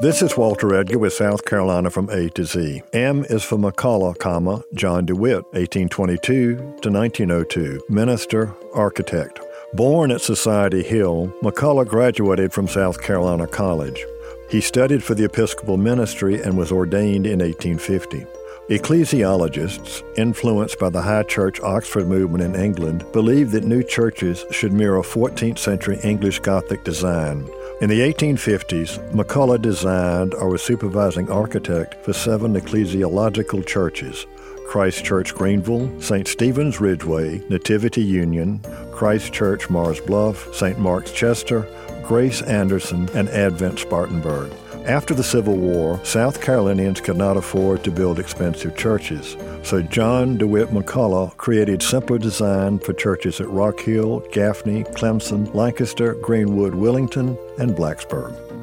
This is Walter Edgar with South Carolina from A to Z. M is for McCollough, comma, John DeWitt, 1822 to 1902, minister, architect. Born at Society Hill, McCollough graduated from South Carolina College. He studied for the Episcopal ministry and was ordained in 1850. Ecclesiologists, influenced by the High Church Oxford movement in England, believed that new churches should mirror 14th century English Gothic design. In the 1850s, McCollough designed or was supervising architect for seven ecclesiological churches Christ Church Greenville, St. Stephen's Ridgeway, Nativity Union, Christ Church Mars Bluff, St. Mark's Chester, Grace Anderson, and Advent Spartanburg. After the Civil War, South Carolinians could not afford to build expensive churches, so John DeWitt McCollough created simpler design for churches at Rock Hill, Gaffney, Clemson, Lancaster, Greenwood, Willington, and Blacksburg.